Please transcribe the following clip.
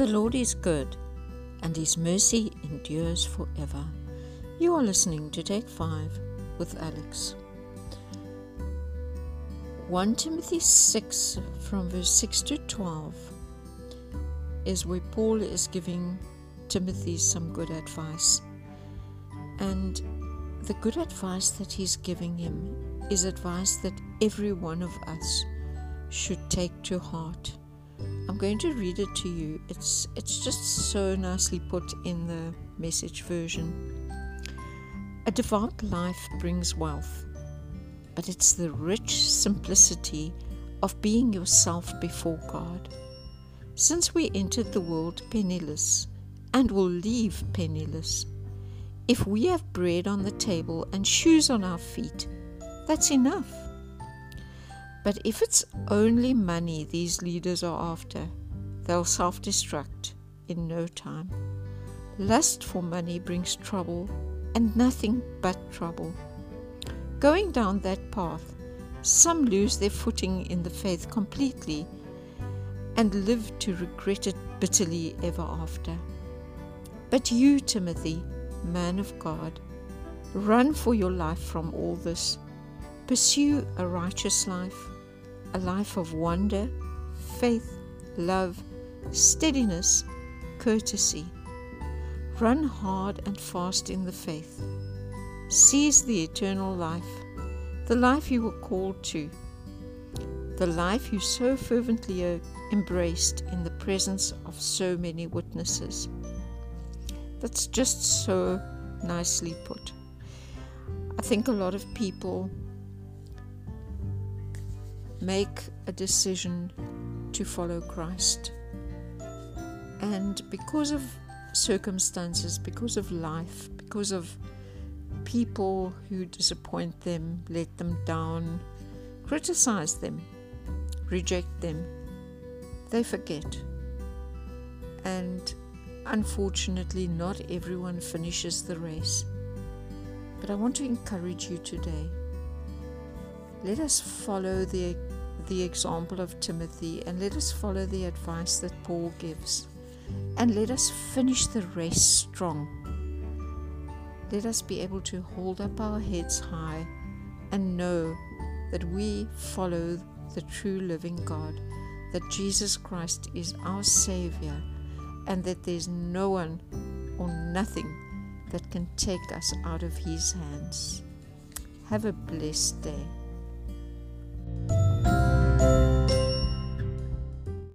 The Lord is good, and his mercy endures forever. You are listening to Take 5 with Alex. 1 Timothy 6, from verse 6 to 12, is where Paul is giving Timothy some good advice. And the good advice that he's giving him is advice that every one of us should take to heart. I'm going to read it to you. It's it's just so nicely put in the message version. A devout life brings wealth, but it's the rich simplicity of being yourself before God. Since we entered the world penniless and will leave penniless, if we have bread on the table and shoes on our feet, that's enough. But if it's only money these leaders are after, they'll self destruct in no time. Lust for money brings trouble and nothing but trouble. Going down that path, some lose their footing in the faith completely and live to regret it bitterly ever after. But you, Timothy, man of God, run for your life from all this. Pursue a righteous life a life of wonder, faith, love, steadiness, courtesy. Run hard and fast in the faith. Seize the eternal life, the life you were called to, the life you so fervently embraced in the presence of so many witnesses. That's just so nicely put. I think a lot of people make a decision to follow Christ. And because of circumstances, because of life, because of people who disappoint them, let them down, criticize them, reject them, they forget. And unfortunately, not everyone finishes the race. But I want to encourage you today. Let us follow the the example of Timothy and let us follow the advice that Paul gives. And let us finish the race strong. Let us be able to hold up our heads high and know that we follow the true living God, that Jesus Christ is our Savior, and that there's no one or nothing that can take us out of His hands. Have a blessed day.